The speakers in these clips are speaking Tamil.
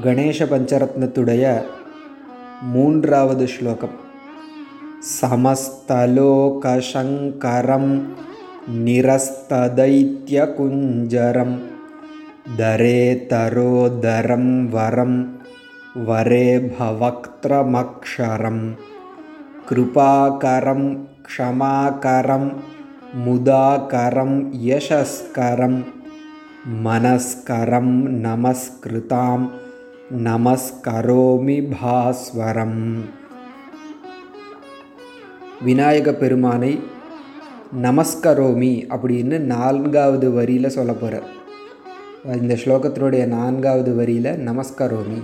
गणेशपञ्चरत्नतुडय मूर्वद् श्लोकं समस्तलोकशङ्करं निरस्तदैत्यकुञ्जरं दरेतरोदरं वरं वरे भवक्त्रमक्षरं कृपाकरं क्षमाकरं मुदाकरं यशस्करं मनस्करं नमस्कृतां நமஸ்கரோமி பாஸ்வரம். விநாயக பெருமானை நமஸ்கரோமி அப்படின்னு நான்காவது வரியில் சொல்ல போகிறார் இந்த ஸ்லோகத்தினுடைய நான்காவது வரியில் நமஸ்கரோமி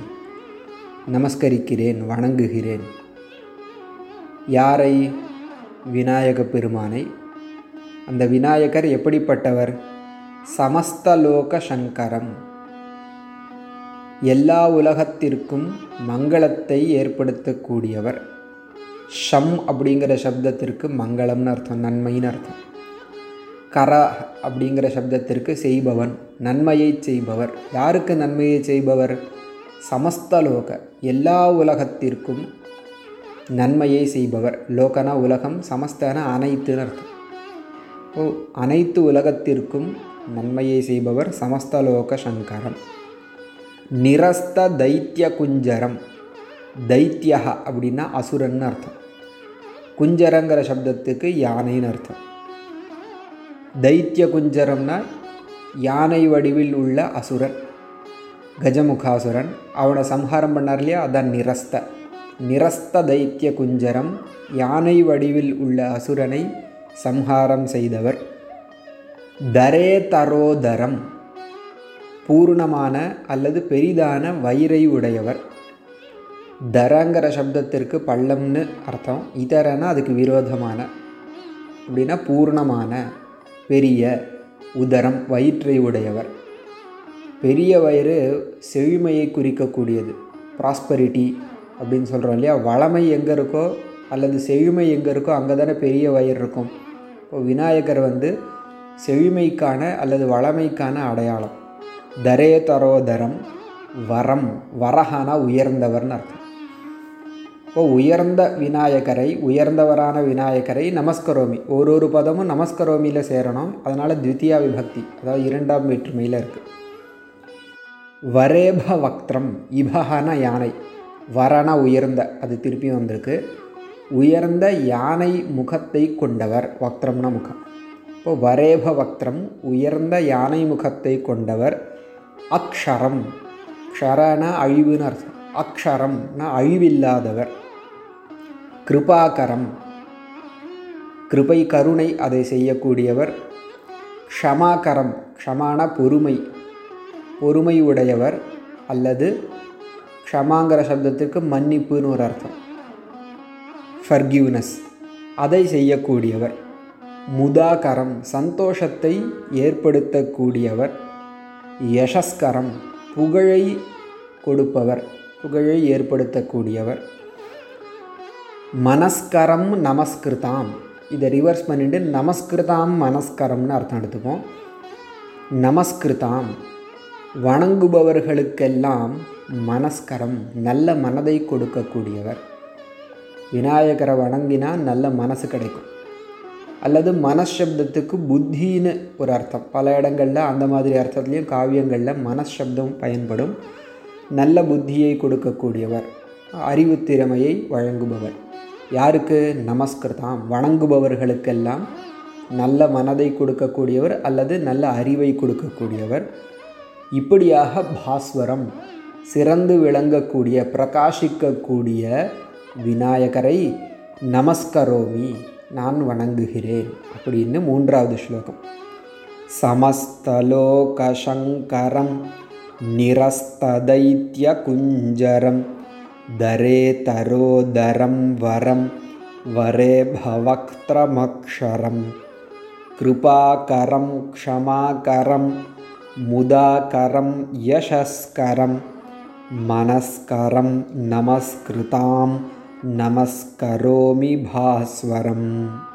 நமஸ்கரிக்கிறேன் வணங்குகிறேன். யாரை? விநாயக பெருமானை. அந்த விநாயகர் எப்படிப்பட்டவர்? சமஸ்தலோக சங்கரம். எல்லா உலகத்திற்கும் மங்களத்தை ஏற்படுத்தக்கூடியவர். ஷம் அப்படிங்கிற சப்தத்திற்கு மங்களம்னு அர்த்தம் நன்மைன்னு அர்த்தம். கர அப்படிங்கிற சப்தத்திற்கு செய்பவன் நன்மையை செய்பவர். யாருக்கு நன்மையை செய்பவர்? சமஸ்தலோக எல்லா உலகத்திற்கும் நன்மையை செய்பவர். லோகனா உலகம் சமஸ்தன அனைத்துன்னு அர்த்தம். ஓ அனைத்து உலகத்திற்கும் நன்மையை செய்பவர் சமஸ்தலோக சங்கரம். நிரஸ்த தைத்திய குஞ்சரம். தைத்தியா அப்படின்னா அசுரன்னு அர்த்தம். குஞ்சரங்கிற சப்தத்துக்கு யானைன்னு அர்த்தம். தைத்திய குஞ்சரம்னா யானை வடிவில் உள்ள அசுரன் கஜமுகாசுரன். அவனை சம்ஹாரம் பண்ணார் இல்லையா? அதான் நிரஸ்த. நிரஸ்த தைத்திய குஞ்சரம் யானை வடிவில் உள்ள அசுரனை சம்ஹாரம் செய்தவர். தரே தரோதரம். பூர்ணமான அல்லது பெரிதான வயிறை உடையவர். தரங்கிற சப்தத்திற்கு பள்ளம்னு அர்த்தம். இதரனா அதுக்கு விரோதமான. அப்படின்னா பூர்ணமான பெரிய உதரம் வயிற்றை உடையவர். பெரிய வயிறு செழுமையை குறிக்கக்கூடியது. ப்ராஸ்பரிட்டி அப்படின்னு சொல்கிறோம் இல்லையா? வளமை எங்கே இருக்கோ அல்லது செழுமை எங்கே இருக்கோ அங்கே தானே பெரிய வயிறு இருக்கும். இப்போ விநாயகர் வந்து செழுமைக்கான அல்லது வளமைக்கான அடையாளம். தரேதரோதரம் வரம் வரஹானா உயர்ந்தவர்னு அர்த்தம். இப்போ உயர்ந்த விநாயகரை உயர்ந்தவரான விநாயகரை நமஸ்கரோமி. ஒரு ஒரு பதமும் நமஸ்கரோமியில் சேரணும். அதனால் த்வித்தியா விபக்தி அதாவது இரண்டாம் வேற்றுமையில் இருக்குது வரேப வக்திரம் இபஹான யானை. வரண உயர்ந்த அது திருப்பி வந்திருக்கு. உயர்ந்த யானை முகத்தை கொண்டவர் வக்திரம்னா முகம். இப்போ வரேப வக்திரம் உயர்ந்த யானை முகத்தை கொண்டவர் அக்ஷரம். க்ஷரனா அழிவுன்னு அர்த்தம். அக்ஷரம்னா அழிவில்லாதவர். கிருபாகரம். கிருபை கருணை அதை செய்யக்கூடியவர். க்ஷமாகரம் க்ஷமான பொறுமை. பொறுமை உடையவர் அல்லது க்ஷமாங்கிற சப்தத்திற்கு மன்னிப்புன்னு ஒரு அர்த்தம். ஃபர்கிவ்னஸ் அதை செய்யக்கூடியவர். முதாகரம் சந்தோஷத்தை ஏற்படுத்தக்கூடியவர். யசஸ்கரம் புகழை கொடுப்பவர் புகழை ஏற்படுத்தக்கூடியவர். மனஸ்கரம் நமஸ்கிருதாம். இதை ரிவர்ஸ் பண்ணிட்டு நமஸ்கிருதாம் மனஸ்கரம்னு அர்த்தம் எடுத்துப்போம். நமஸ்கிருதாம். வணங்குபவர்களுக்கெல்லாம் மனஸ்கரம் நல்ல மனதை கொடுக்கக்கூடியவர். விநாயகரை வணங்கினா நல்ல மனசு கிடைக்கும். அல்லது மனசப்தத்துக்கு புத்தின்னு ஒரு அர்த்தம். பல இடங்களில் அந்த மாதிரி அர்த்தத்துலேயும் காவியங்களில் மனசப்தம் பயன்படும். நல்ல புத்தியை கொடுக்கக்கூடியவர் அறிவு திறமையை வழங்குபவர். யாருக்கு? நமஸ்கிருதாம். வணங்குபவர்களுக்கெல்லாம் நல்ல மனதை கொடுக்கக்கூடியவர் அல்லது நல்ல அறிவை கொடுக்கக்கூடியவர். இப்படியாக பாஸ்வரம் சிறந்து விளங்கக்கூடிய பிரகாசிக்கக்கூடிய விநாயகரை நமஸ்கரோமி. நான் வணங்குகிறேன் அப்படின்னு மூன்றாவது ஸ்லோகம் சமஸ்தலோகசங்கரம் நிரஸ்ததைத்திய குஞ்சரம் தரே தரோதரம் வரம் வரே பவக்திரமக்ஷரம் கிருபாகரம் க்ஷமாகரம் முதாகரம் யசஸ்கரம் नमस्करोमि भास्वरम्।